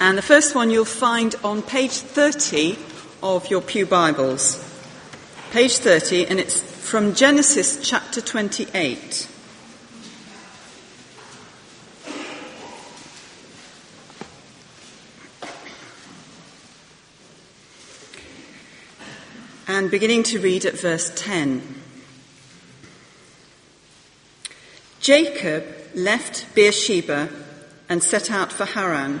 And the first one you'll find on page 30 of your Pew Bibles. Page 30, and it's from Genesis chapter 28. And beginning to read at verse 10. Jacob left Beersheba and set out for Haran.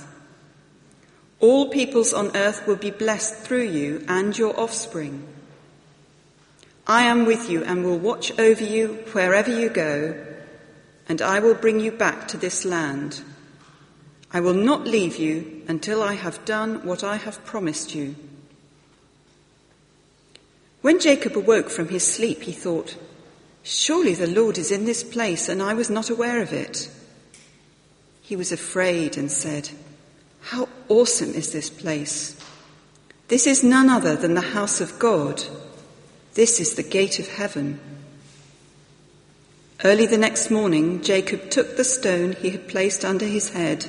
All peoples on earth will be blessed through you and your offspring. I am with you and will watch over you wherever you go, and I will bring you back to this land. I will not leave you until I have done what I have promised you. When Jacob awoke from his sleep, he thought, Surely the Lord is in this place, and I was not aware of it. He was afraid and said, how awesome is this place! This is none other than the house of God. This is the gate of heaven. Early the next morning, Jacob took the stone he had placed under his head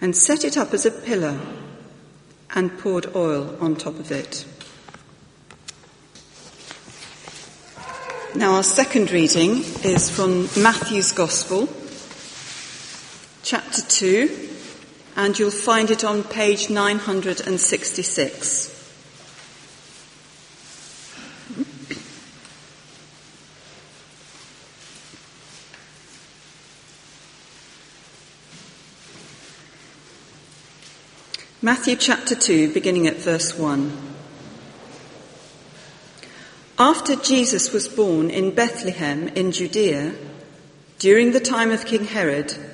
and set it up as a pillar and poured oil on top of it. Now, our second reading is from Matthew's Gospel, chapter 2 and you'll find it on page 966. Matthew chapter 2, beginning at verse 1. After Jesus was born in Bethlehem in Judea, during the time of King Herod,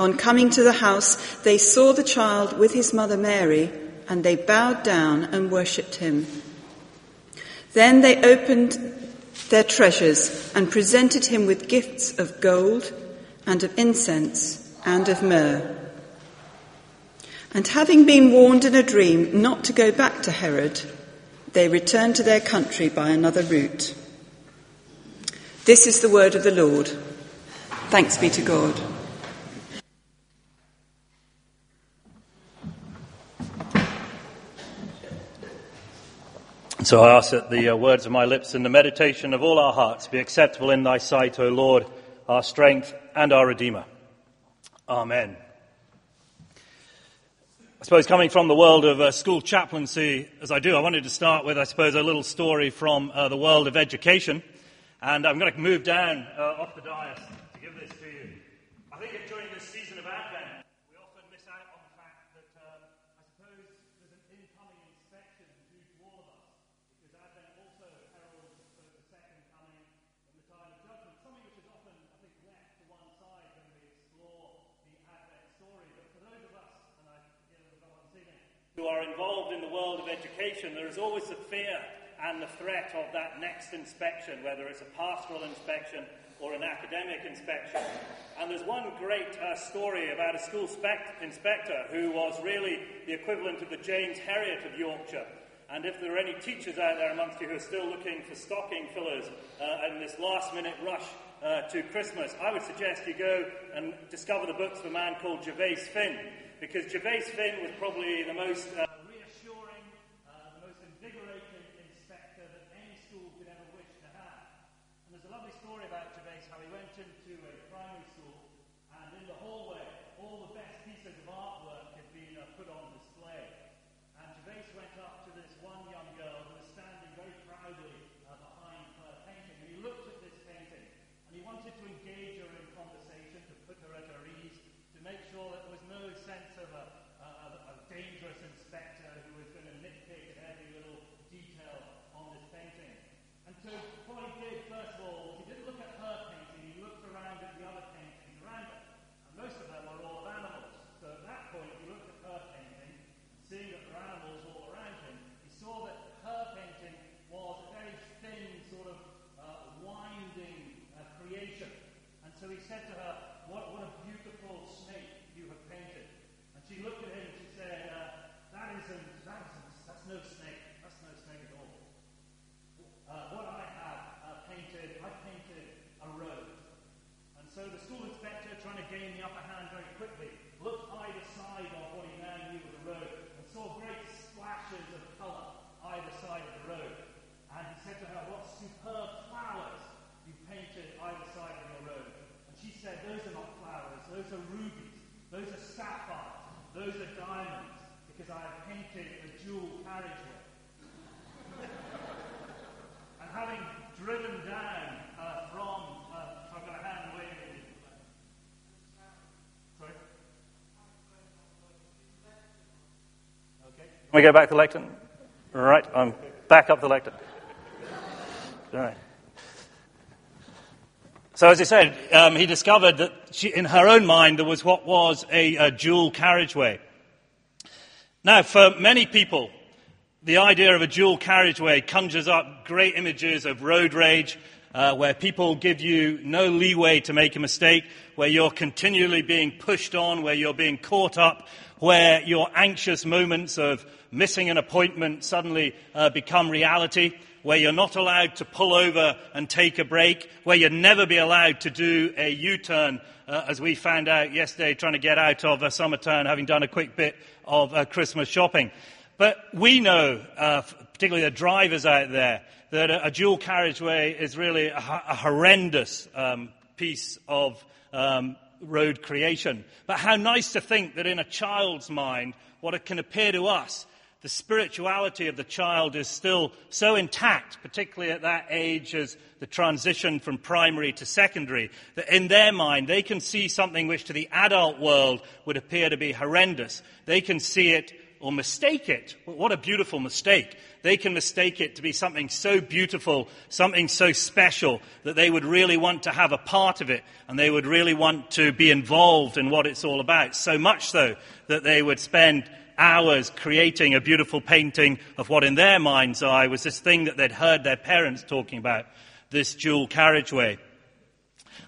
On coming to the house, they saw the child with his mother Mary, and they bowed down and worshipped him. Then they opened their treasures and presented him with gifts of gold and of incense and of myrrh. And having been warned in a dream not to go back to Herod, they returned to their country by another route. This is the word of the Lord. Thanks be to God. So I ask that the uh, words of my lips and the meditation of all our hearts be acceptable in thy sight, O Lord, our strength and our Redeemer. Amen. I suppose coming from the world of uh, school chaplaincy, as I do, I wanted to start with, I suppose, a little story from uh, the world of education. And I'm going to move down uh, off the dais to give this to you. I think during this season of Advent, we often miss out on the fact that um, I suppose there's an incoming inspection due to all of us. Because Advent also heralds the second coming and the time of judgment, something which is often, I think, left to one side when we explore the Advent story. But for those of us, and I, you know, who are involved in the world of education, there is always the fear and the threat of that next inspection, whether it's a pastoral inspection or an academic inspection. And there's one great uh, story about a school spect- inspector who was really the equivalent of the James Herriot of Yorkshire. And if there are any teachers out there amongst you who are still looking for stocking fillers uh, in this last minute rush uh, to Christmas, I would suggest you go and discover the books of a man called Gervase Phinn. Because Gervase Phinn was probably the most uh, Can we go back to the lectern? Right, I'm back up the lectern. All right. So, as I said, um, he discovered that she, in her own mind there was what was a, a dual carriageway. Now, for many people, the idea of a dual carriageway conjures up great images of road rage, uh, where people give you no leeway to make a mistake, where you're continually being pushed on, where you're being caught up, where your anxious moments of missing an appointment suddenly uh, become reality, where you're not allowed to pull over and take a break, where you'd never be allowed to do a U turn, uh, as we found out yesterday trying to get out of a Summertown, having done a quick bit of uh, Christmas shopping. But we know, uh, particularly the drivers out there, that a, a dual carriageway is really a, a horrendous um, piece of um, road creation. But how nice to think that in a child's mind, what it can appear to us the spirituality of the child is still so intact, particularly at that age as the transition from primary to secondary, that in their mind they can see something which to the adult world would appear to be horrendous. They can see it or mistake it. What a beautiful mistake. They can mistake it to be something so beautiful, something so special, that they would really want to have a part of it and they would really want to be involved in what it's all about. So much so that they would spend hours creating a beautiful painting of what in their mind's eye was this thing that they'd heard their parents talking about, this dual carriageway.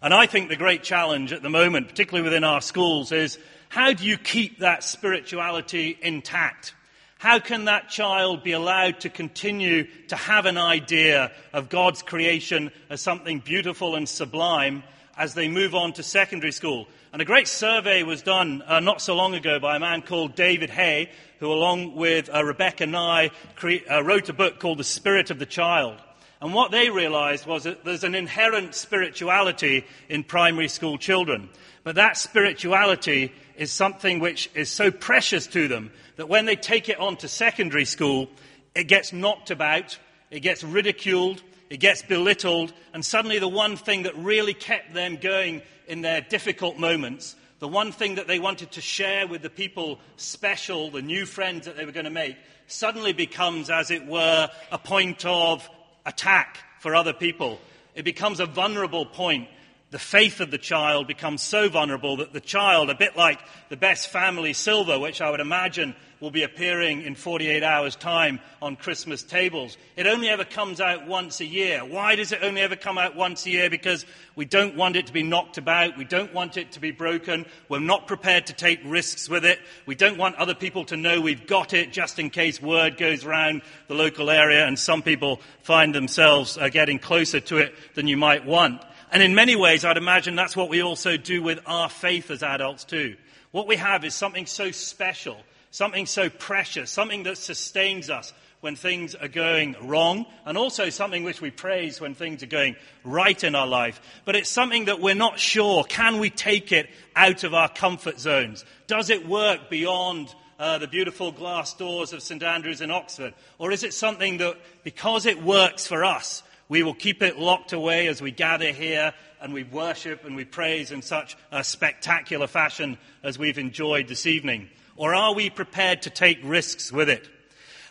And I think the great challenge at the moment, particularly within our schools, is how do you keep that spirituality intact? How can that child be allowed to continue to have an idea of God's creation as something beautiful and sublime as they move on to secondary school. And a great survey was done uh, not so long ago by a man called David Hay, who, along with uh, Rebecca Nye, cre- uh, wrote a book called The Spirit of the Child. And what they realized was that there's an inherent spirituality in primary school children. But that spirituality is something which is so precious to them that when they take it on to secondary school, it gets knocked about, it gets ridiculed, it gets belittled, and suddenly the one thing that really kept them going in their difficult moments, the one thing that they wanted to share with the people special, the new friends that they were going to make, suddenly becomes, as it were, a point of attack for other people. It becomes a vulnerable point the faith of the child becomes so vulnerable that the child, a bit like the best family silver, which I would imagine will be appearing in 48 hours' time on Christmas tables, it only ever comes out once a year. Why does it only ever come out once a year? Because we don't want it to be knocked about. We don't want it to be broken. We're not prepared to take risks with it. We don't want other people to know we've got it just in case word goes around the local area and some people find themselves uh, getting closer to it than you might want. And in many ways, I'd imagine that's what we also do with our faith as adults, too. What we have is something so special, something so precious, something that sustains us when things are going wrong, and also something which we praise when things are going right in our life. But it's something that we're not sure. Can we take it out of our comfort zones? Does it work beyond uh, the beautiful glass doors of St Andrews in Oxford? Or is it something that, because it works for us, we will keep it locked away as we gather here and we worship and we praise in such a spectacular fashion as we've enjoyed this evening? Or are we prepared to take risks with it?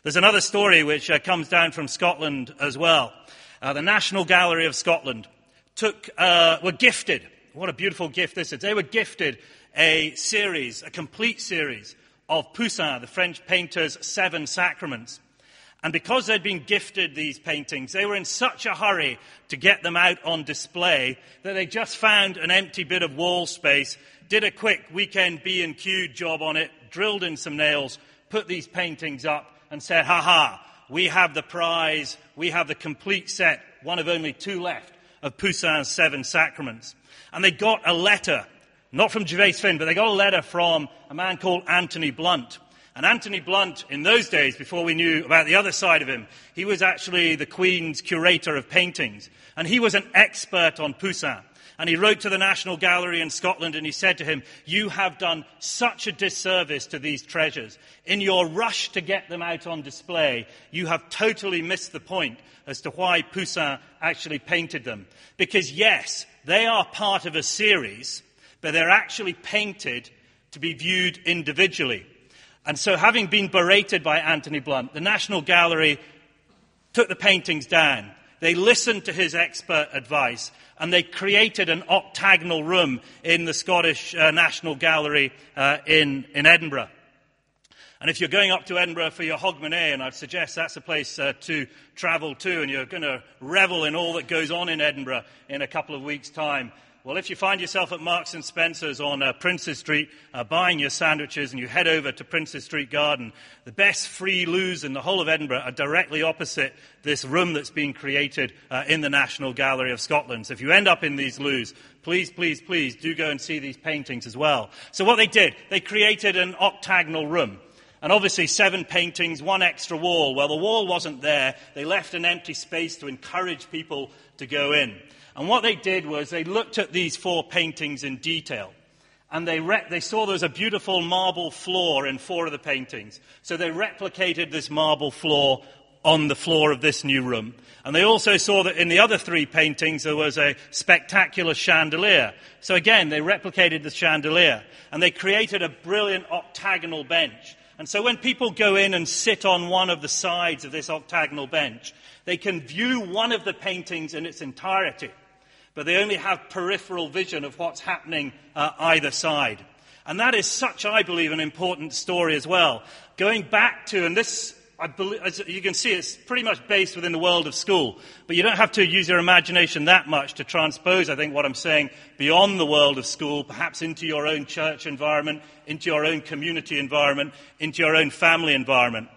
There's another story which uh, comes down from Scotland as well. Uh, the National Gallery of Scotland took, uh, were gifted. What a beautiful gift this is. They were gifted a series, a complete series of Poussin, the French painter's Seven Sacraments. And because they'd been gifted these paintings, they were in such a hurry to get them out on display that they just found an empty bit of wall space, did a quick weekend B&Q job on it, drilled in some nails, put these paintings up and said, ha ha, we have the prize, we have the complete set, one of only two left, of Poussin's Seven Sacraments. And they got a letter, not from Gervase Phinn, but they got a letter from a man called Anthony Blunt, and Anthony Blunt, in those days, before we knew about the other side of him, he was actually the Queen's curator of paintings. And he was an expert on Poussin. And he wrote to the National Gallery in Scotland and he said to him, You have done such a disservice to these treasures. In your rush to get them out on display, you have totally missed the point as to why Poussin actually painted them. Because, yes, they are part of a series, but they're actually painted to be viewed individually. And so, having been berated by Anthony Blunt, the National Gallery took the paintings down. They listened to his expert advice and they created an octagonal room in the Scottish uh, National Gallery uh, in, in Edinburgh. And if you're going up to Edinburgh for your Hogmanay, and I'd suggest that's a place uh, to travel to, and you're going to revel in all that goes on in Edinburgh in a couple of weeks' time, well, if you find yourself at Marks and Spencer's on uh, Princes Street uh, buying your sandwiches and you head over to Princes Street Garden, the best free loos in the whole of Edinburgh are directly opposite this room that's been created uh, in the National Gallery of Scotland. So if you end up in these loos, please, please, please do go and see these paintings as well. So what they did, they created an octagonal room. And obviously, seven paintings, one extra wall. Well, the wall wasn't there. They left an empty space to encourage people to go in. And what they did was they looked at these four paintings in detail. And they, re- they saw there was a beautiful marble floor in four of the paintings. So they replicated this marble floor on the floor of this new room. And they also saw that in the other three paintings there was a spectacular chandelier. So again, they replicated the chandelier. And they created a brilliant octagonal bench. And so when people go in and sit on one of the sides of this octagonal bench, they can view one of the paintings in its entirety but they only have peripheral vision of what's happening uh, either side. And that is such, I believe, an important story as well. Going back to, and this, I believe, as you can see, it's pretty much based within the world of school, but you don't have to use your imagination that much to transpose, I think, what I'm saying beyond the world of school, perhaps into your own church environment, into your own community environment, into your own family environment.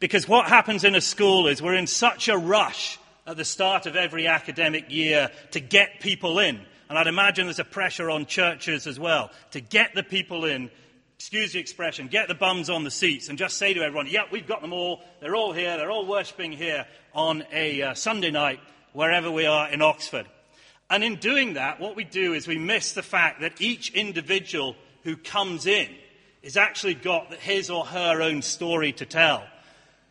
Because what happens in a school is we're in such a rush at the start of every academic year to get people in. And I'd imagine there's a pressure on churches as well to get the people in, excuse the expression, get the bums on the seats and just say to everyone, yeah, we've got them all. They're all here. They're all worshipping here on a uh, Sunday night, wherever we are in Oxford. And in doing that, what we do is we miss the fact that each individual who comes in is actually got his or her own story to tell.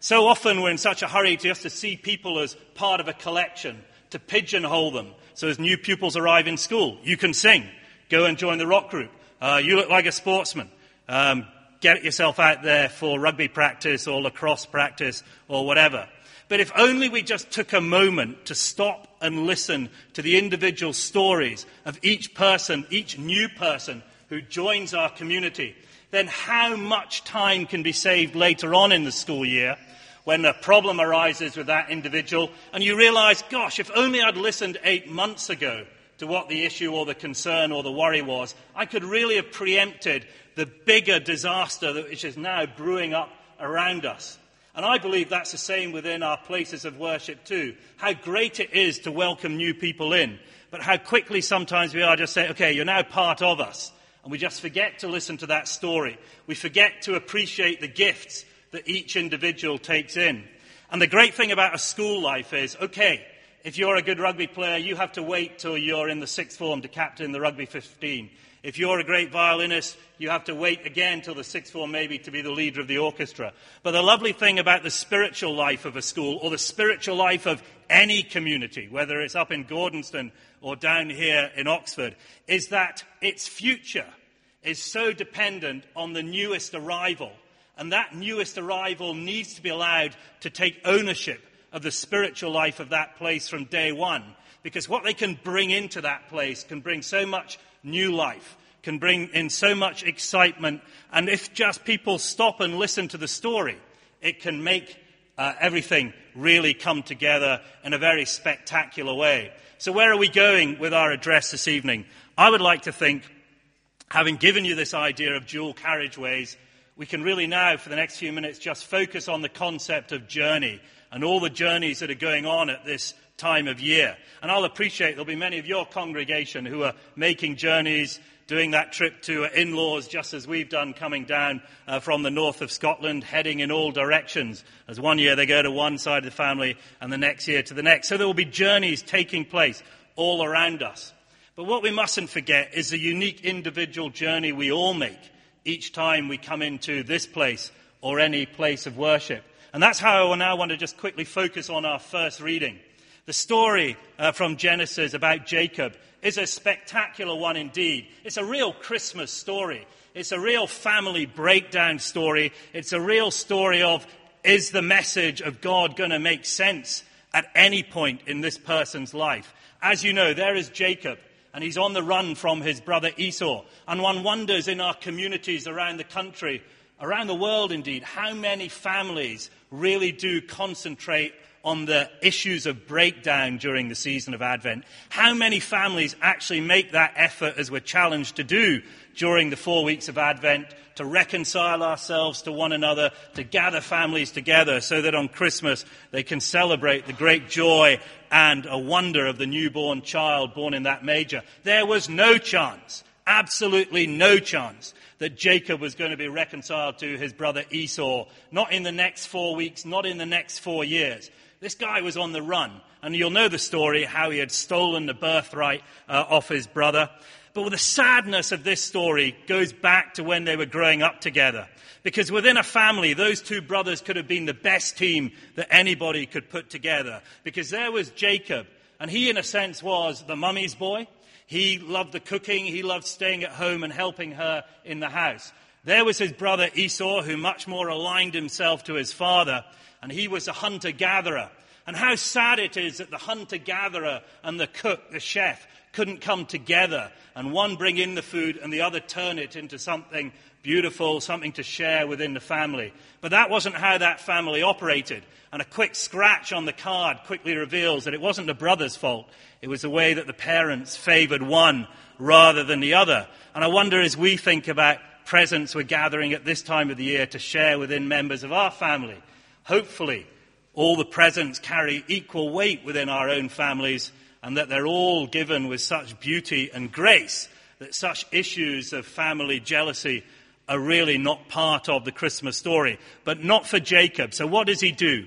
So often we're in such a hurry just to see people as part of a collection, to pigeonhole them. So as new pupils arrive in school, you can sing, go and join the rock group. Uh, you look like a sportsman. Um, get yourself out there for rugby practice or lacrosse practice or whatever. But if only we just took a moment to stop and listen to the individual stories of each person, each new person who joins our community, then how much time can be saved later on in the school year when a problem arises with that individual and you realize, gosh, if only I'd listened eight months ago to what the issue or the concern or the worry was, I could really have preempted the bigger disaster which is now brewing up around us. And I believe that's the same within our places of worship too. How great it is to welcome new people in, but how quickly sometimes we are just saying, okay, you're now part of us. And we just forget to listen to that story. We forget to appreciate the gifts that each individual takes in. And the great thing about a school life is, okay, if you're a good rugby player, you have to wait till you're in the sixth form to captain the rugby 15. If you're a great violinist, you have to wait again till the sixth form maybe to be the leader of the orchestra. But the lovely thing about the spiritual life of a school or the spiritual life of any community, whether it's up in Gordonstoun or down here in Oxford, is that its future is so dependent on the newest arrival. And that newest arrival needs to be allowed to take ownership of the spiritual life of that place from day one. Because what they can bring into that place can bring so much new life, can bring in so much excitement. And if just people stop and listen to the story, it can make uh, everything really come together in a very spectacular way. So, where are we going with our address this evening? I would like to think, having given you this idea of dual carriageways, we can really now, for the next few minutes, just focus on the concept of journey and all the journeys that are going on at this time of year. And I'll appreciate there'll be many of your congregation who are making journeys, doing that trip to in laws, just as we've done coming down uh, from the north of Scotland, heading in all directions. As one year they go to one side of the family and the next year to the next. So there will be journeys taking place all around us. But what we mustn't forget is the unique individual journey we all make each time we come into this place or any place of worship. And that's how I now want to just quickly focus on our first reading. The story uh, from Genesis about Jacob is a spectacular one indeed. It's a real Christmas story. It's a real family breakdown story. It's a real story of is the message of God going to make sense at any point in this person's life? As you know, there is Jacob, and he's on the run from his brother Esau. And one wonders in our communities around the country, around the world indeed, how many families really do concentrate on the issues of breakdown during the season of Advent. How many families actually make that effort as we're challenged to do during the four weeks of Advent to reconcile ourselves to one another, to gather families together so that on Christmas they can celebrate the great joy and a wonder of the newborn child born in that manger. There was no chance, absolutely no chance that Jacob was going to be reconciled to his brother Esau. Not in the next four weeks, not in the next four years. This guy was on the run, and you'll know the story how he had stolen the birthright uh, off his brother. But the sadness of this story goes back to when they were growing up together. Because within a family, those two brothers could have been the best team that anybody could put together. Because there was Jacob, and he, in a sense, was the mummy's boy. He loved the cooking, he loved staying at home and helping her in the house. There was his brother Esau, who much more aligned himself to his father and he was a hunter gatherer. And how sad it is that the hunter gatherer and the cook, the chef, couldn't come together and one bring in the food and the other turn it into something beautiful, something to share within the family. But that wasn't how that family operated. And a quick scratch on the card quickly reveals that it wasn't the brother's fault. It was the way that the parents favored one rather than the other. And I wonder as we think about presents we're gathering at this time of the year to share within members of our family, Hopefully, all the presents carry equal weight within our own families, and that they're all given with such beauty and grace that such issues of family jealousy are really not part of the Christmas story. But not for Jacob. So what does he do?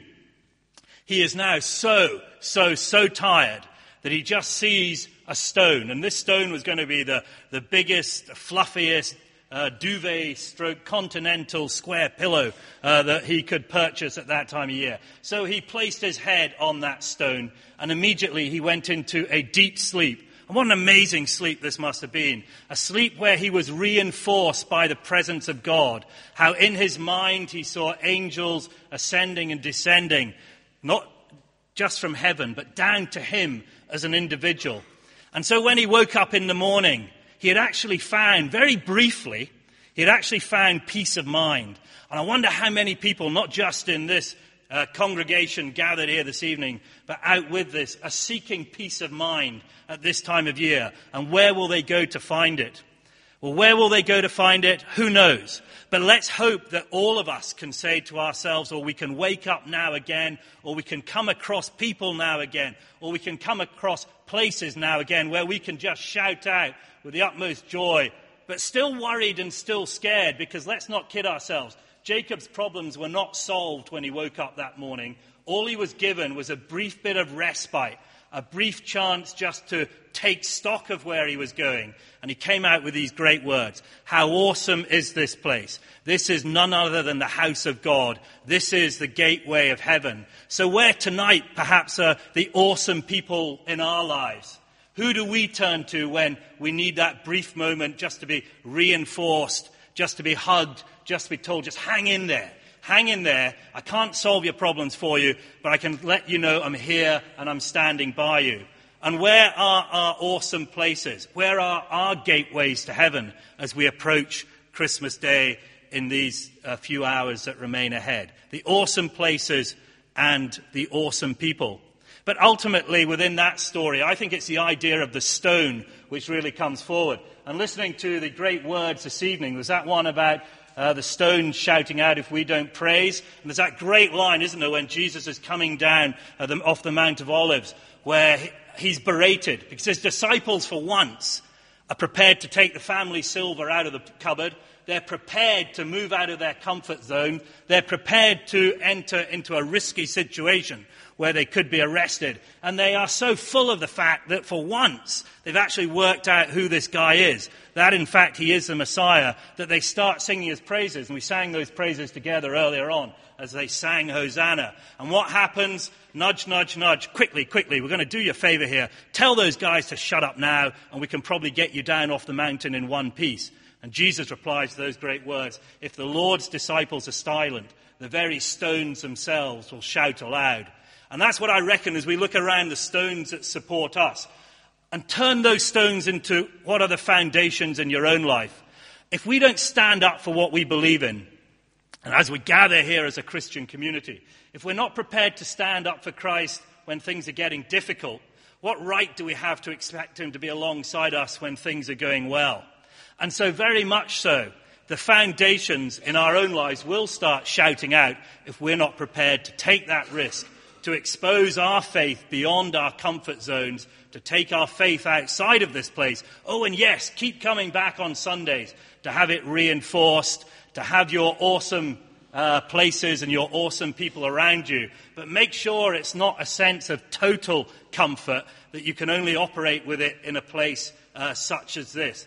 He is now so, so, so tired that he just sees a stone. And this stone was going to be the, the biggest, fluffiest, uh, duvet stroke continental square pillow uh, that he could purchase at that time of year. So he placed his head on that stone and immediately he went into a deep sleep. And what an amazing sleep this must have been. A sleep where he was reinforced by the presence of God. How in his mind he saw angels ascending and descending, not just from heaven, but down to him as an individual. And so when he woke up in the morning, he had actually found, very briefly, he had actually found peace of mind. And I wonder how many people, not just in this uh, congregation gathered here this evening, but out with this, are seeking peace of mind at this time of year. And where will they go to find it? Well, where will they go to find it? Who knows? But let's hope that all of us can say to ourselves, or we can wake up now again, or we can come across people now again, or we can come across places now again where we can just shout out with the utmost joy, but still worried and still scared because let's not kid ourselves. Jacob's problems were not solved when he woke up that morning. All he was given was a brief bit of respite, a brief chance just to take stock of where he was going. And he came out with these great words. How awesome is this place? This is none other than the house of God. This is the gateway of heaven. So where tonight perhaps are the awesome people in our lives? Who do we turn to when we need that brief moment just to be reinforced, just to be hugged, just to be told, just hang in there. Hang in there. I can't solve your problems for you, but I can let you know I'm here and I'm standing by you. And where are our awesome places? Where are our gateways to heaven as we approach Christmas Day in these uh, few hours that remain ahead? The awesome places and the awesome people. But ultimately, within that story, I think it's the idea of the stone which really comes forward. And listening to the great words this evening, was that one about uh, the stone shouting out if we don't praise. And there's that great line, isn't there, when Jesus is coming down uh, the, off the Mount of Olives, where he, he's berated because his disciples, for once, are prepared to take the family silver out of the cupboard. They're prepared to move out of their comfort zone. They're prepared to enter into a risky situation where they could be arrested. And they are so full of the fact that for once they've actually worked out who this guy is. That, in fact, he is the Messiah, that they start singing his praises. And we sang those praises together earlier on as they sang Hosanna. And what happens? Nudge, nudge, nudge. Quickly, quickly. We're going to do you a favor here. Tell those guys to shut up now, and we can probably get you down off the mountain in one piece. And Jesus replies to those great words If the Lord's disciples are silent, the very stones themselves will shout aloud. And that's what I reckon as we look around the stones that support us and turn those stones into what are the foundations in your own life. If we don't stand up for what we believe in, and as we gather here as a Christian community, if we're not prepared to stand up for Christ when things are getting difficult, what right do we have to expect Him to be alongside us when things are going well? And so, very much so, the foundations in our own lives will start shouting out if we're not prepared to take that risk to expose our faith beyond our comfort zones, to take our faith outside of this place. Oh, and yes, keep coming back on Sundays to have it reinforced, to have your awesome uh, places and your awesome people around you. But make sure it's not a sense of total comfort that you can only operate with it in a place uh, such as this.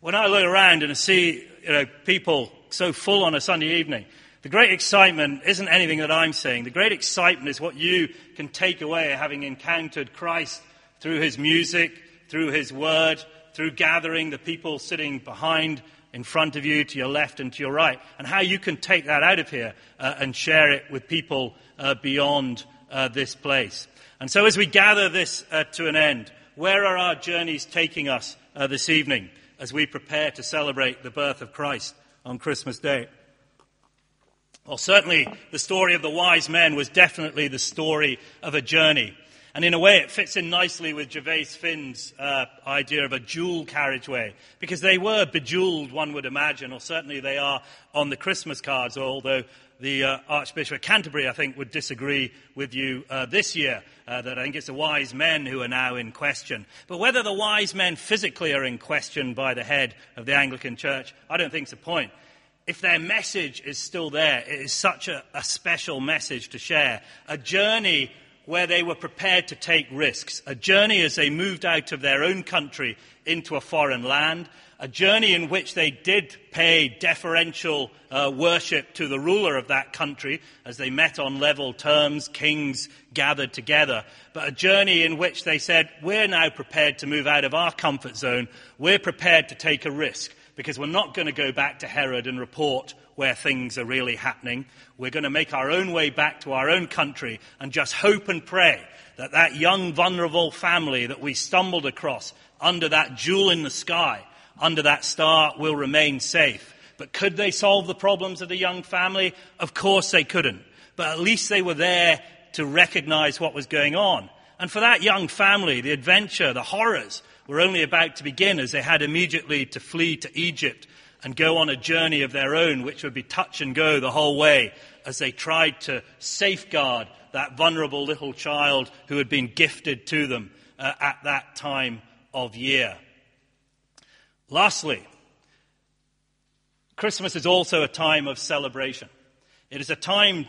When I look around and I see you know, people so full on a Sunday evening, the great excitement isn't anything that I'm saying. The great excitement is what you can take away having encountered Christ through his music, through his word, through gathering the people sitting behind, in front of you, to your left and to your right, and how you can take that out of here uh, and share it with people uh, beyond uh, this place. And so as we gather this uh, to an end, where are our journeys taking us uh, this evening as we prepare to celebrate the birth of Christ on Christmas Day? Well, certainly the story of the wise men was definitely the story of a journey. And in a way, it fits in nicely with Gervase Phinn's uh, idea of a jewel carriageway, because they were bejeweled, one would imagine, or certainly they are on the Christmas cards, although the uh, Archbishop of Canterbury, I think, would disagree with you uh, this year, uh, that I think it's the wise men who are now in question. But whether the wise men physically are in question by the head of the Anglican Church, I don't think is the point. If their message is still there, it is such a, a special message to share. A journey where they were prepared to take risks, a journey as they moved out of their own country into a foreign land, a journey in which they did pay deferential uh, worship to the ruler of that country as they met on level terms, kings gathered together, but a journey in which they said, We're now prepared to move out of our comfort zone, we're prepared to take a risk because we're not going to go back to Herod and report where things are really happening. We're going to make our own way back to our own country and just hope and pray that that young, vulnerable family that we stumbled across under that jewel in the sky under that star will remain safe. But could they solve the problems of the young family? Of course they couldn't. But at least they were there to recognize what was going on. And for that young family, the adventure, the horrors were only about to begin as they had immediately to flee to Egypt and go on a journey of their own, which would be touch and go the whole way as they tried to safeguard that vulnerable little child who had been gifted to them uh, at that time of year. Lastly, Christmas is also a time of celebration. It is a time,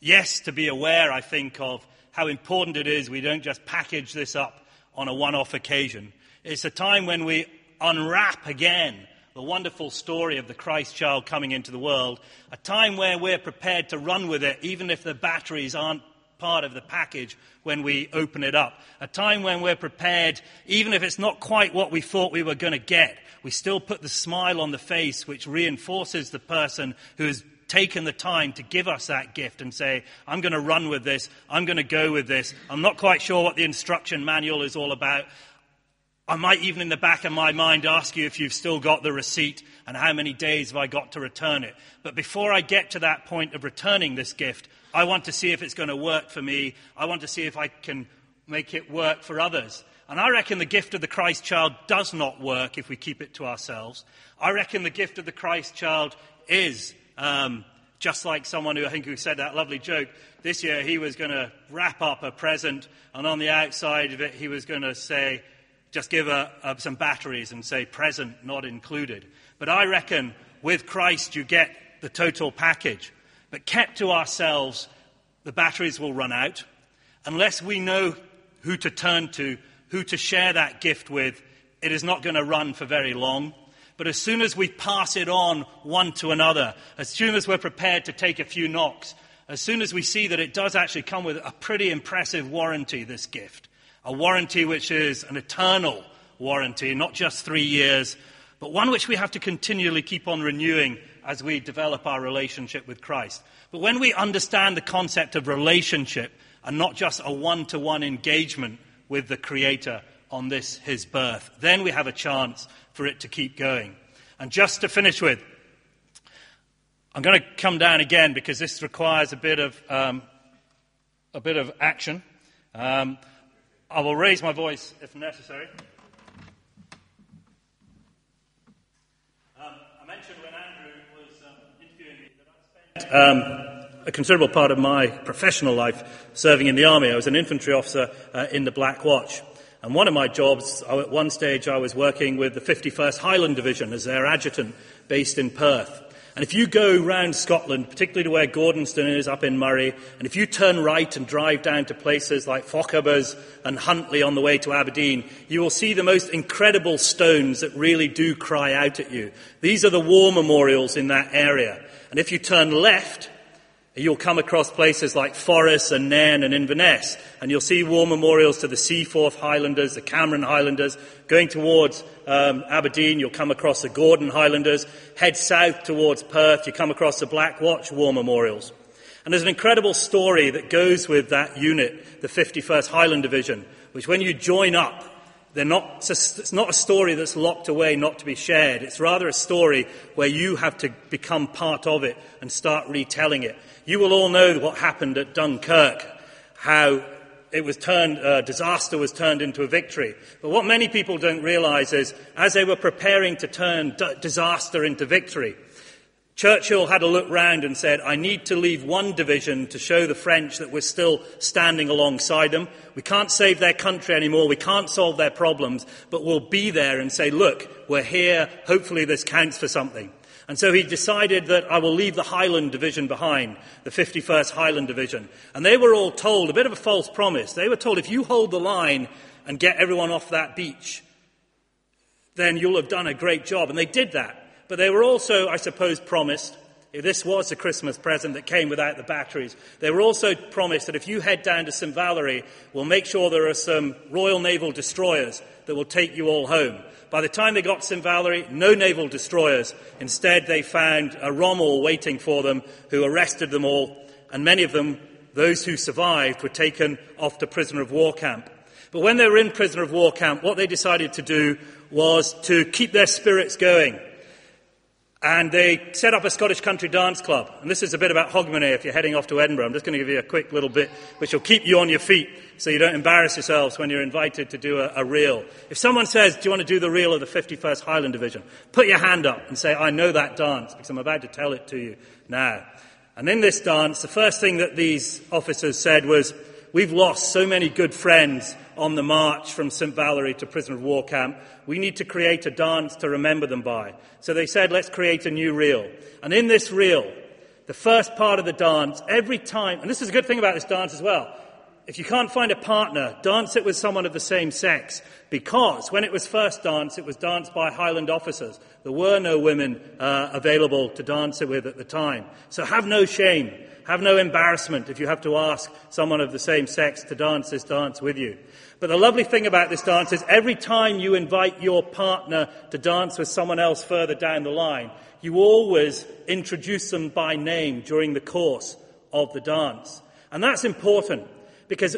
yes, to be aware, I think, of how important it is we don't just package this up on a one off occasion. It's a time when we unwrap again the wonderful story of the Christ child coming into the world, a time where we're prepared to run with it, even if the batteries aren't part of the package when we open it up. A time when we're prepared, even if it's not quite what we thought we were going to get, we still put the smile on the face which reinforces the person who has taken the time to give us that gift and say, I'm going to run with this, I'm going to go with this. I'm not quite sure what the instruction manual is all about. I might even in the back of my mind ask you if you've still got the receipt and how many days have I got to return it. But before I get to that point of returning this gift, I want to see if it's going to work for me. I want to see if I can make it work for others. And I reckon the gift of the Christ child does not work if we keep it to ourselves. I reckon the gift of the Christ child is um, just like someone who I think who said that lovely joke. This year he was going to wrap up a present, and on the outside of it he was going to say, just give a, a, some batteries and say present not included. But I reckon with Christ you get the total package. But kept to ourselves, the batteries will run out. Unless we know who to turn to, who to share that gift with, it is not going to run for very long. But as soon as we pass it on one to another, as soon as we're prepared to take a few knocks, as soon as we see that it does actually come with a pretty impressive warranty, this gift, a warranty which is an eternal warranty, not just three years, but one which we have to continually keep on renewing as we develop our relationship with Christ. But when we understand the concept of relationship and not just a one to one engagement with the Creator on this, his birth, then we have a chance for it to keep going. And just to finish with, I'm going to come down again because this requires a bit of, um, a bit of action. Um, I will raise my voice if necessary. um, I mentioned when Andrew was um, interviewing me that I spent um, a considerable part of my professional life serving in the army. I was an infantry officer uh, in the Black Watch. And one of my jobs, at one stage, I was working with the 51st Highland Division as their adjutant based in Perth. And if you go round Scotland, particularly to where Gordonstoun is up in Moray, and if you turn right and drive down to places like Fochabers and Huntly on the way to Aberdeen, you will see the most incredible stones that really do cry out at you. These are the war memorials in that area. And if you turn left, you'll come across places like Forres and Nairn and Inverness, and you'll see war memorials to the Seaforth Highlanders, the Cameron Highlanders. Going towards um, Aberdeen, you'll come across the Gordon Highlanders. Head south towards Perth, you come across the Black Watch war memorials. And there's an incredible story that goes with that unit, the 51st Highland Division, which when you join up, they're not, it's not a story that's locked away, not to be shared. It's rather a story where you have to become part of it and start retelling it. You will all know what happened at Dunkirk, how it was turned, uh, disaster was turned into a victory. But what many people don't realize is, as they were preparing to turn d- disaster into victory, Churchill had a look round and said, I need to leave one division to show the French that we're still standing alongside them. We can't save their country anymore. We can't solve their problems, but we'll be there and say, look, we're here. Hopefully this counts for something. And so he decided that I will leave the Highland Division behind, the 51st Highland Division. And they were all told, a bit of a false promise, they were told if you hold the line and get everyone off that beach, then you'll have done a great job. And they did that. But they were also, I suppose, promised, if this was a Christmas present that came without the batteries, they were also promised that if you head down to St. Valery, we'll make sure there are some Royal Naval destroyers that will take you all home. By the time they got to St. Valery, no naval destroyers. Instead, they found a Rommel waiting for them who arrested them all, and many of them, those who survived, were taken off to prisoner of war camp. But when they were in prisoner of war camp, what they decided to do was to keep their spirits going. And they set up a Scottish country dance club. And this is a bit about Hogmanay if you're heading off to Edinburgh. I'm just going to give you a quick little bit which will keep you on your feet so you don't embarrass yourselves when you're invited to do a, a reel. If someone says, Do you want to do the reel of the 51st Highland Division? Put your hand up and say, I know that dance because I'm about to tell it to you now. And in this dance, the first thing that these officers said was, We've lost so many good friends on the march from St. Valery to prisoner of war camp. We need to create a dance to remember them by. So they said, let's create a new reel. And in this reel, the first part of the dance, every time, and this is a good thing about this dance as well, if you can't find a partner, dance it with someone of the same sex. Because when it was first danced, it was danced by Highland officers. There were no women uh, available to dance it with at the time. So have no shame. Have no embarrassment if you have to ask someone of the same sex to dance this dance with you. But the lovely thing about this dance is every time you invite your partner to dance with someone else further down the line, you always introduce them by name during the course of the dance. And that's important because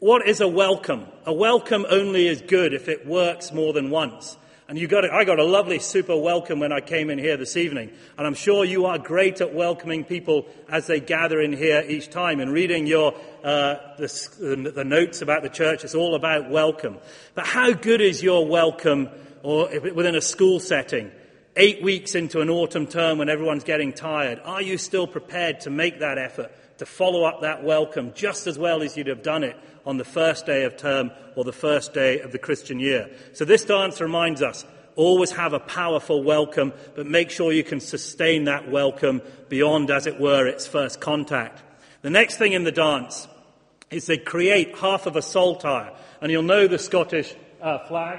what is a welcome? A welcome only is good if it works more than once. And you got a, I got a lovely super welcome when I came in here this evening. And I'm sure you are great at welcoming people as they gather in here each time and reading your, uh, the, the notes about the church. It's all about welcome. But how good is your welcome or within a school setting? Eight weeks into an autumn term when everyone's getting tired, are you still prepared to make that effort to follow up that welcome just as well as you'd have done it on the first day of term or the first day of the Christian year. So this dance reminds us always have a powerful welcome, but make sure you can sustain that welcome beyond, as it were, its first contact. The next thing in the dance is they create half of a saltire, and you'll know the Scottish uh, flag.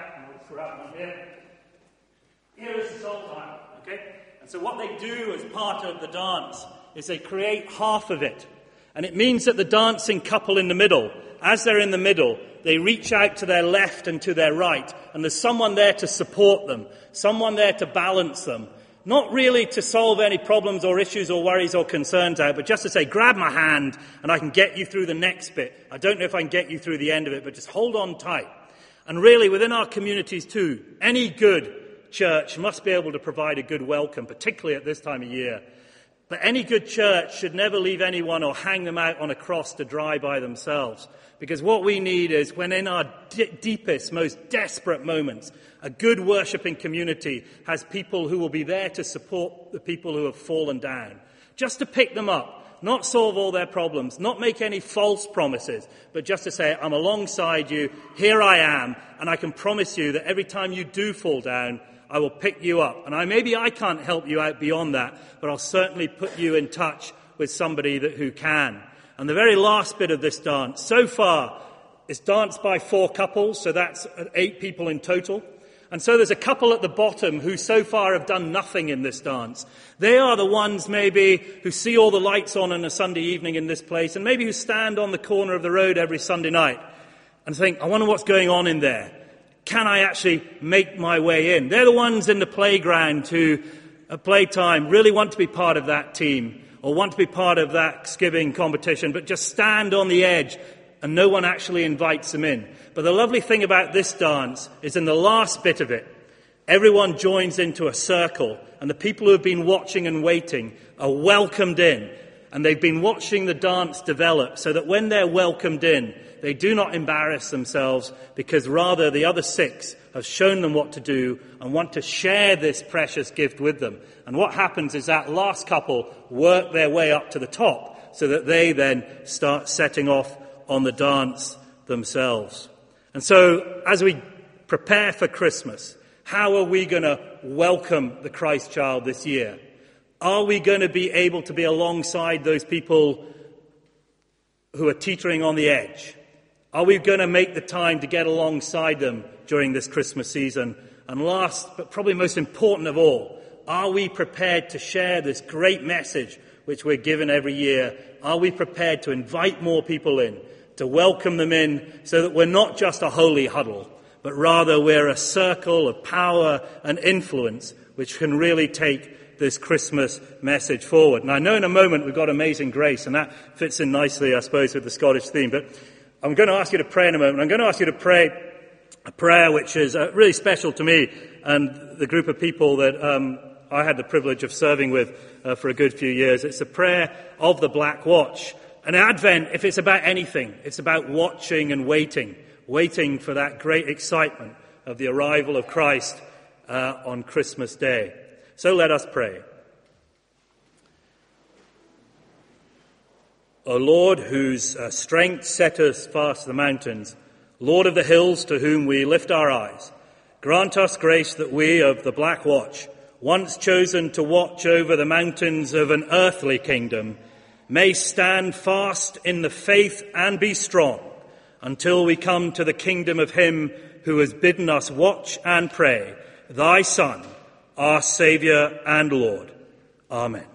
Here. is the saltire, okay? And so what they do as part of the dance is they create half of it. And it means that the dancing couple in the middle, as they're in the middle, they reach out to their left and to their right, and there's someone there to support them, someone there to balance them. Not really to solve any problems or issues or worries or concerns out, but just to say, grab my hand and I can get you through the next bit. I don't know if I can get you through the end of it, but just hold on tight. And really, within our communities too, any good church must be able to provide a good welcome, particularly at this time of year. But any good church should never leave anyone or hang them out on a cross to dry by themselves. Because what we need is when in our d- deepest, most desperate moments, a good worshipping community has people who will be there to support the people who have fallen down. Just to pick them up, not solve all their problems, not make any false promises, but just to say, I'm alongside you, here I am, and I can promise you that every time you do fall down, I will pick you up. And I, maybe I can't help you out beyond that, but I'll certainly put you in touch with somebody that, who can. And the very last bit of this dance, so far, is danced by four couples, so that's eight people in total. And so there's a couple at the bottom who so far have done nothing in this dance. They are the ones maybe who see all the lights on on a Sunday evening in this place and maybe who stand on the corner of the road every Sunday night and think, I wonder what's going on in there. Can I actually make my way in? They're the ones in the playground who, at playtime, really want to be part of that team or want to be part of that skiving competition, but just stand on the edge and no one actually invites them in. But the lovely thing about this dance is in the last bit of it, everyone joins into a circle and the people who have been watching and waiting are welcomed in and they've been watching the dance develop so that when they're welcomed in, they do not embarrass themselves because rather the other six have shown them what to do and want to share this precious gift with them. And what happens is that last couple work their way up to the top so that they then start setting off on the dance themselves. And so as we prepare for Christmas, how are we going to welcome the Christ child this year? Are we going to be able to be alongside those people who are teetering on the edge? Are we going to make the time to get alongside them during this Christmas season? And last, but probably most important of all, are we prepared to share this great message which we're given every year? Are we prepared to invite more people in, to welcome them in, so that we're not just a holy huddle, but rather we're a circle of power and influence which can really take this Christmas message forward. And I know in a moment we've got amazing grace, and that fits in nicely, I suppose, with the Scottish theme. But I'm going to ask you to pray in a moment. I'm going to ask you to pray a prayer which is uh, really special to me and the group of people that um, I had the privilege of serving with uh, for a good few years. It's a prayer of the Black Watch. And Advent, if it's about anything, it's about watching and waiting waiting for that great excitement of the arrival of Christ uh, on Christmas Day. So let us pray. O Lord, whose uh, strength set us fast the mountains, Lord of the hills to whom we lift our eyes, grant us grace that we of the Black Watch, once chosen to watch over the mountains of an earthly kingdom, may stand fast in the faith and be strong until we come to the kingdom of him who has bidden us watch and pray, thy Son, our Saviour and Lord. Amen.